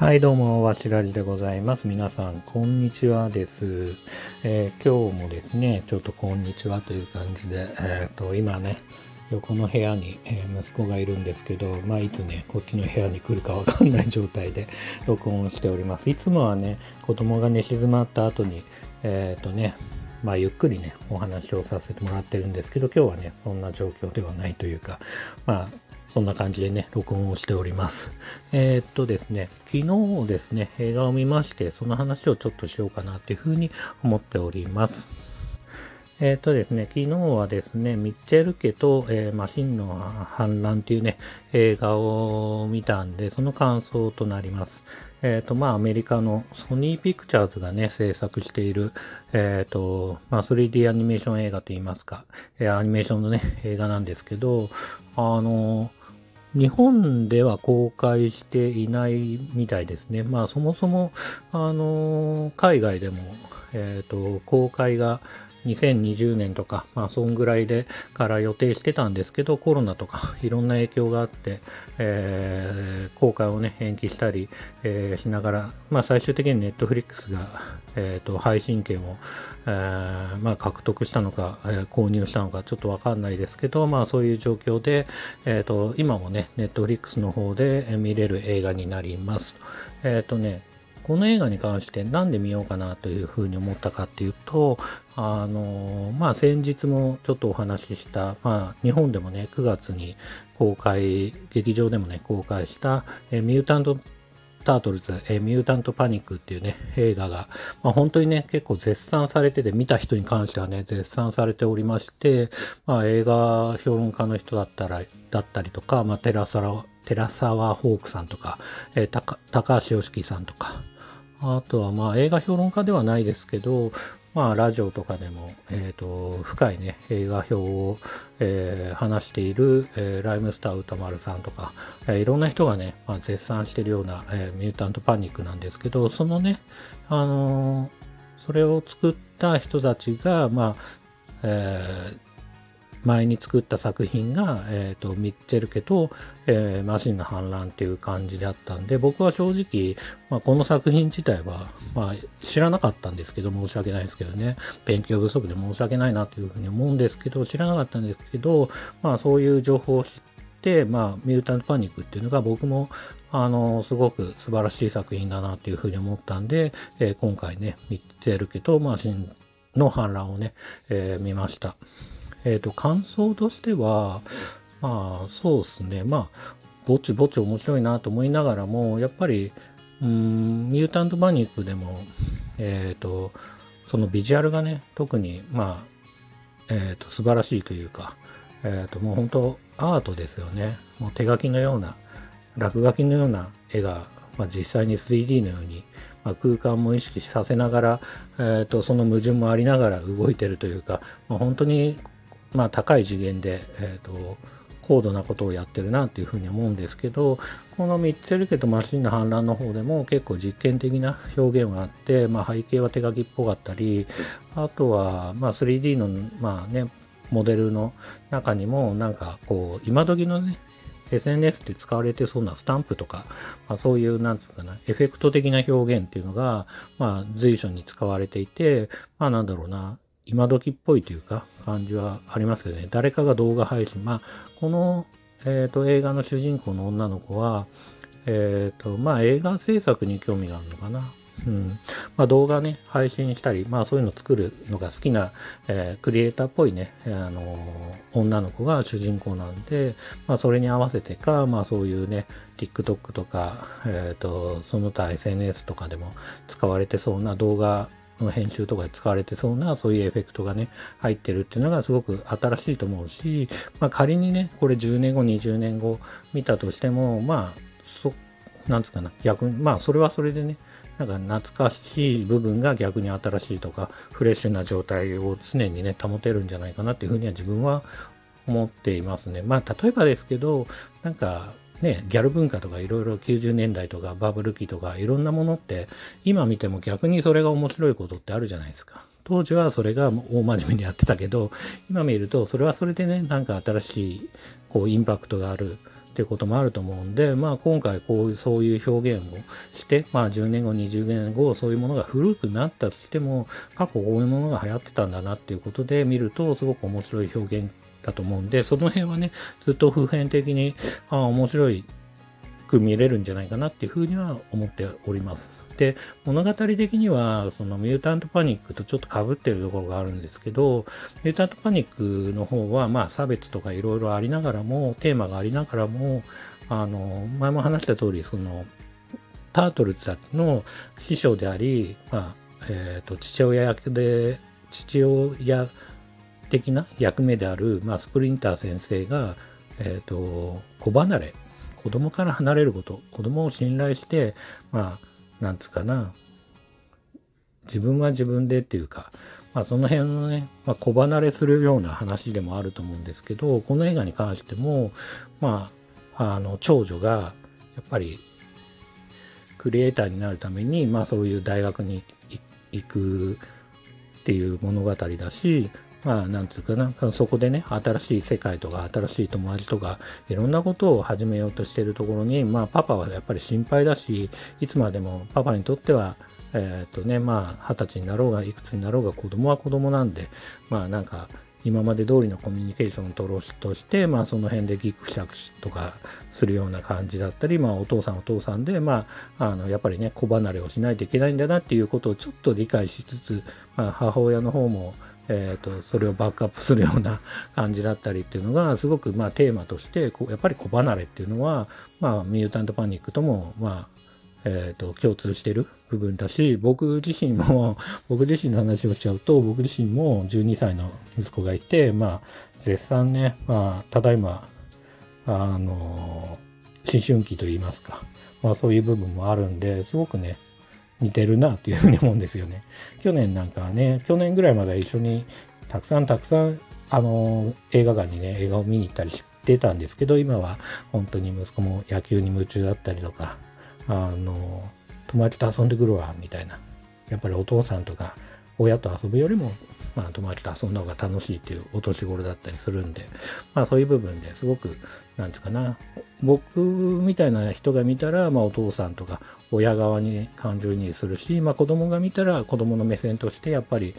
はい、どうも、わしらじでございます。皆さん、こんにちはです。えー今日もですね、ちょっとこんにちはという感じで、えっ、と、今ね、横の部屋に、え息子がいるんですけど、まあ、いつね、こっちの部屋に来るかわかんない状態で 録音しております。いつもはね、子供が寝静まった後に、えっ、とね、まあ、ゆっくりね、お話をさせてもらってるんですけど、今日はね、そんな状況ではないというか、まあ、そんな感じでね、録音をしております。えーっとですね、昨日ですね、映画を見まして、その話をちょっとしようかなっていうふうに思っております。えーっとですね、昨日はですね、ミッチェル家と、えーマシンの反乱っていうね、映画を見たんで、その感想となります。えーっと、まあ、アメリカのソニーピクチャーズがね、制作している、えっと、まあ、3D アニメーション映画といいますか、えアニメーションのね、映画なんですけど、あの、日本では公開していないみたいですね。まあそもそも、あの海外でも、えっ、と、公開が2020年とか、まあそんぐらいでから予定してたんですけど、コロナとか いろんな影響があって、えー公開をね、延期したり、えーしながら、まあ最終的にネットフリックスが、えっ、と、配信権を、えーまあ獲得したのか、えー購入したのかちょっとわかんないですけど、まあそういう状況で、えっ、と、今もね、ネットフリックスの方で見れる映画になります。えっ、とね、この映画に関してなんで見ようかなというふうに思ったかっていうと、あのまあ先日もちょっとお話しした、まあ日本でもね、9月に公開、劇場でもね、公開した、えミュータントタートルズ、えミュータントパニックっていうね、映画が、まあ、本当にね、結構絶賛されてて、見た人に関してはね、絶賛されておりまして、まあ、映画評論家の人だったら、だったりとか、まあ、寺沢、寺沢ホークさんとか、えー高橋良樹さんとか、あとはまあ映画評論家ではないですけど、まあラジオとかでも、えっ、と、深いね、映画表を、えー話している、えーライムスター歌丸さんとか、えーいろんな人がね、まあ、絶賛してるような、えーミュータントパニックなんですけど、そのね、あのそれを作った人たちが、まあ、えー前に作った作品が、えー、とミッチェル家と、えーマシンの反乱っていう感じだったんで、僕は正直、まあ、この作品自体は、まあ、知らなかったんですけど、申し訳ないですけどね、勉強不足で申し訳ないなというふうに思うんですけど、知らなかったんですけど、まあ、そういう情報を知って、まあ、ミュータントパニックっていうのが僕も、あの、すごく素晴らしい作品だなというふうに思ったんで、えー今回ね、ミッチェル家とマシンの反乱をね、えー見ました。えっ、と、感想としては、まあ、そうですね。まあ、ぼちぼち面白いなと思いながらも、やっぱり、うん、ミュータントパニックでも、えっ、と、そのビジュアルがね、特に、まあ、えっ、と、素晴らしいというか、えっ、と、もう本当、アートですよね。もう手書きのような、落書きのような絵が、まあ、実際に 3D のように、まあ、空間も意識させながら、えー、とその矛盾もありながら動いてるというか、まあ、本当に、まあ、高い次元で、えー、と高度なことをやってるなというふうに思うんですけどこのミッチェル家とマシンの反乱の方でも結構実験的な表現があって、まあ、背景は手書きっぽかったりあとは、まあ、3D の、まあね、モデルの中にもなんかこう今時のね SNS で使われてそうなスタンプとか、まあ、そういう、なんていうかな、エフェクト的な表現っていうのが、まあ、随所に使われていて、まあ、なんだろうな、今時っぽいというか、感じはありますよね。誰かが動画配信。まあ、この、えっ、と、映画の主人公の女の子は、えっ、と、まあ、映画制作に興味があるのかな。うん。まあ、動画ね、配信したり、まあ、そういうの作るのが好きな、えークリエイターっぽいね、あの女の子が主人公なんで、まあ、それに合わせてか、まあ、そういうね、TikTok とか、えっ、と、その他 SNS とかでも使われてそうな動画の編集とかで使われてそうな、そういうエフェクトがね、入ってるっていうのがすごく新しいと思うし、まあ、仮にね、これ10年後、20年後見たとしても、まあ、そ、なんつうかな、逆に、まあ、それはそれでね、なんか懐かしい部分が逆に新しいとか、フレッシュな状態を常にね、保てるんじゃないかなっていうふうには自分は思っていますね。まあ、例えばですけど、なんか、ね、ギャル文化とかいろいろ90年代とかバブル期とかいろんなものって今見ても逆にそれが面白いことってあるじゃないですか。当時はそれが大真面目にやってたけど今見るとそれはそれでねなんか新しいこうインパクトがあるっていうこともあると思うんで、まあ、今回こういうそういう表現をして、まあ、10年後、20年後、そういうものが古くなったとしても、過去こういうものが流行ってたんだなっていうことで見ると、すごく面白い表現だと思うんで、その辺はね、ずっと普遍的に、あ面白いく見れるんじゃないかなっていうふうには思っております。で、物語的には、そのミュータントパニックとちょっと被ってるところがあるんですけど、ミュータントパニックの方は、まあ差別とかいろいろありながらも、テーマがありながらも、あの、前も話した通り、その、タートルズたちの師匠であり、まあ、えっ、ー、と、父親役で、父親的な役目である、まあ、スプリンター先生が、え、ー、と、子離れ、子供から離れること、子供を信頼して、まあ、なんつうかな、自分は自分でっていうか、まあその辺のね、まあ、小離れするような話でもあると思うんですけど、この映画に関しても、まあ、あの、長女が、やっぱり、クリエイターになるために、まあそういう大学に行くっていう物語だし、まあ、なんつうかな、そこでね、新しい世界とか、新しい友達とか、いろんなことを始めようとしているところに、まあ、パパはやっぱり心配だし、いつまでもパパにとっては、えっ、ー、とね、まあ、二十歳になろうが、いくつになろうが、子供は子供なんで、まあ、なんか、今まで通りのコミュニケーションを取ろうとして、まあ、その辺でギクシャクとかするような感じだったり、まあ、お父さんお父さんで、まあ、あの、やっぱりね、子離れをしないといけないんだなっていうことをちょっと理解しつつ、まあ、母親の方も、えーと、それをバックアップするような 感じだったりっていうのがすごくまあテーマとしてやっぱり子離れっていうのは、まあ、ミュータントパニックとも、まあえーと、共通してる部分だし僕自身も 僕自身の話をしちゃうと僕自身も12歳の息子がいて、まあ、絶賛ね、まあ、ただいまあの思春期といいますか、まあ、そういう部分もあるんですごくね似てるなっていうふうに思うんですよね。去年なんかね、去年ぐらいまで一緒にたくさんたくさん、あの、映画館にね、映画を見に行ったりしてたんですけど、今は本当に息子も野球に夢中だったりとか、あの、友達と遊んでくるわ、みたいな。やっぱりお父さんとか親と遊ぶよりも、まあ、友達と遊んだ方が楽しいっていうお年頃だったりするんで、まあ、そういう部分ですごく、なんていうかな、僕みたいな人が見たら、まあ、お父さんとか親側に感情移入するし、まあ、子供が見たら子供の目線としてやっぱり、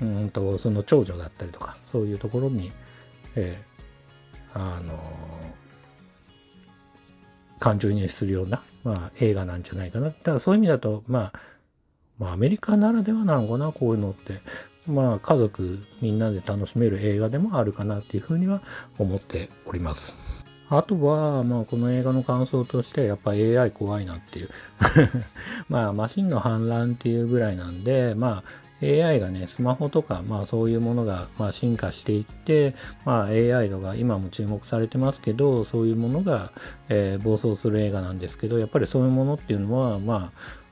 うんと、その長女だったりとか、そういうところに、えー、あのー、感情移入するような、まあ、映画なんじゃないかな。ただそういう意味だと、まあ、まあ、アメリカならではなのかな、こういうのって。まあ、家族みんなで楽しめる映画でもあるかなっていうふうには思っております。あとは、まあ、この映画の感想として、やっぱ AI 怖いなっていう。まあ、マシンの反乱っていうぐらいなんで、まあ、AI がね、スマホとか、まあそういうものが、まあ、進化していって、まあ AI とか今も注目されてますけど、そういうものが、えー、暴走する映画なんですけど、やっぱりそういうものっていうのは、まあ、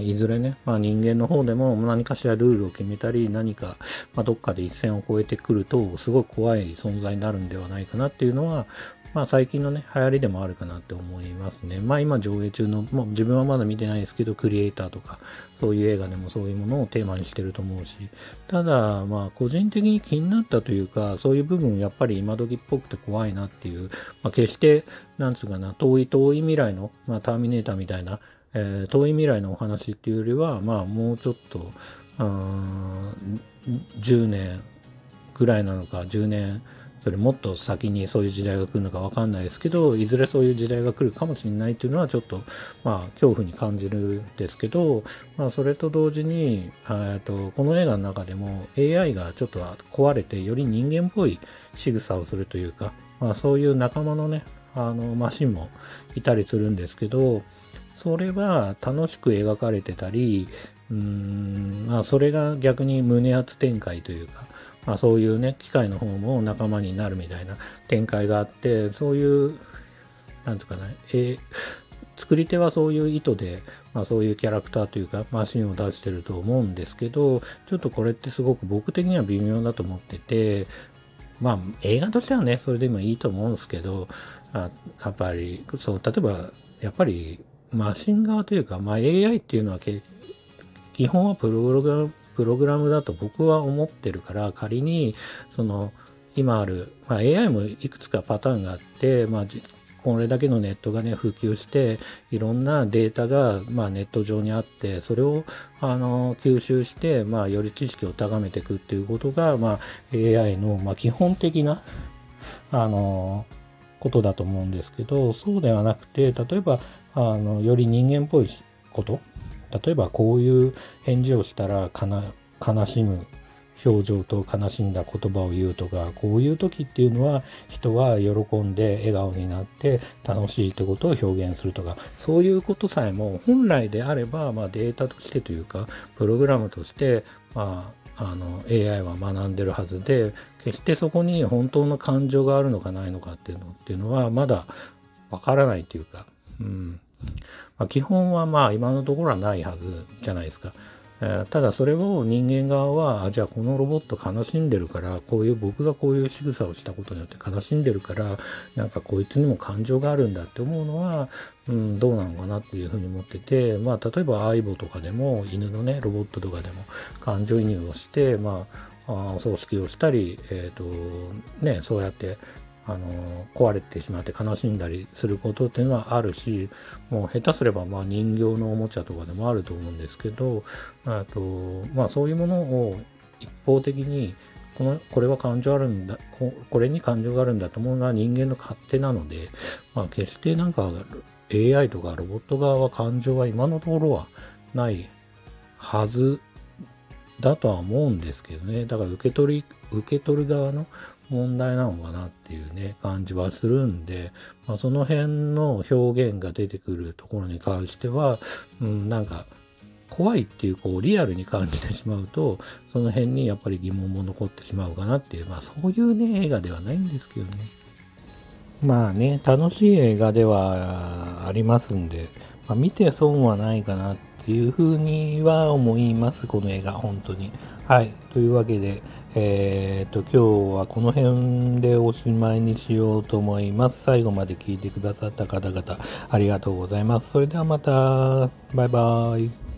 いずれね、まあ、人間の方でも何かしらルールを決めたり、何か、まあ、どっかで一線を越えてくると、すごい怖い存在になるんではないかなっていうのは、まあ最近のね、流行りでもあるかなって思いますね。まあ今上映中の、もう自分はまだ見てないですけど、クリエイターとか、そういう映画でもそういうものをテーマにしてると思うし、ただ、まあ個人的に気になったというか、そういう部分やっぱり今時っぽくて怖いなっていう、まあ決して、なんつうかな、遠い遠い未来の、まあターミネーターみたいな、えー、遠い未来のお話っていうよりは、まあ、もうちょっと、10年ぐらいなのか、10年よりもっと先にそういう時代が来るのかわかんないですけど、いずれそういう時代が来るかもしれないっていうのはちょっと、まあ、恐怖に感じるんですけど、まあ、それと同時に、とこの映画の中でも AI がちょっと壊れて、より人間っぽい仕草をするというか、まあ、そういう仲間のね、あの、マシンもいたりするんですけど、それは楽しく描かれてたり、うーん、まあ、それが逆に胸圧展開というか、まあ、そういうね、機械の方も仲間になるみたいな展開があって、そういう、なんていうかな、えー、作り手はそういう意図で、まあ、そういうキャラクターというか、マシンを出してると思うんですけど、ちょっとこれってすごく僕的には微妙だと思ってて、まあ、映画としてはね、それでもいいと思うんですけど、あやっぱり、そう、例えば、やっぱり、マシン側というか、まあ、AI っていうのは基本はプログラムプログラムだと僕は思ってるから仮にその今ある、まあ、AI もいくつかパターンがあって、まあ、これだけのネットがね、普及して、いろんなデータが、まあ、ネット上にあって、それを、あの、吸収して、まあ、より知識を高めていくっていうことが、まあ、AI の、まあ、基本的な、あの、ことだと思うんですけど、そうではなくて、例えば、あの、より人間っぽいこと？例えば、こういう返事をしたら、悲しむ表情と悲しんだ言葉を言うとか、こういう時っていうのは人は喜んで笑顔になって楽しいってことを表現するとか、そういうことさえも本来であれば、まあ、データとしてというか、プログラムとして、まあ、あの AI は学んでるはずで、決してそこに本当の感情があるのかないのかっていうのっていうのはまだわからないというか、うん。まあ、基本はまあ今のところはないはずじゃないですか。えただそれを人間側は、じゃあこのロボット悲しんでるから、こういう僕がこういう仕草をしたことによって悲しんでるから、なんかこいつにも感情があるんだって思うのは、うん、どうなのかなっていうふうに思ってて、まあ例えば相棒とかでも、犬のね、ロボットとかでも感情移入をして、ま、あお葬式をしたり、えっ、ー、と、ね、そうやってあの壊れてしまって悲しんだりすることっていうのはあるしもう下手すればま人形のおもちゃとかでもあると思うんですけどあと、まあ、そういうものを一方的にこのこれは感情あるんだここれに感情があるんだと思うのは人間の勝手なので、まあ、決してなんか AI とかロボット側は感情は今のところはないはずだとは思うんですけどね。だから受け取り、受け取る側の問題なのかなっていうね、感じはするんで、まあ、その辺の表現が出てくるところに関しては、うん、なんか、怖いっていう、こう、リアルに感じてしまうと、その辺にやっぱり疑問も残ってしまうかなっていう、まあそういうね、映画ではないんですけどね。まあね、楽しい映画ではありますんで、まあ、見て損はないかなっていうふうには思います、この映画、本当に。はい。というわけで、えー、と、今日はこの辺でおしまいにしようと思います。最後まで聞いてくださった方々、ありがとうございます。それではまた、バイバーイ。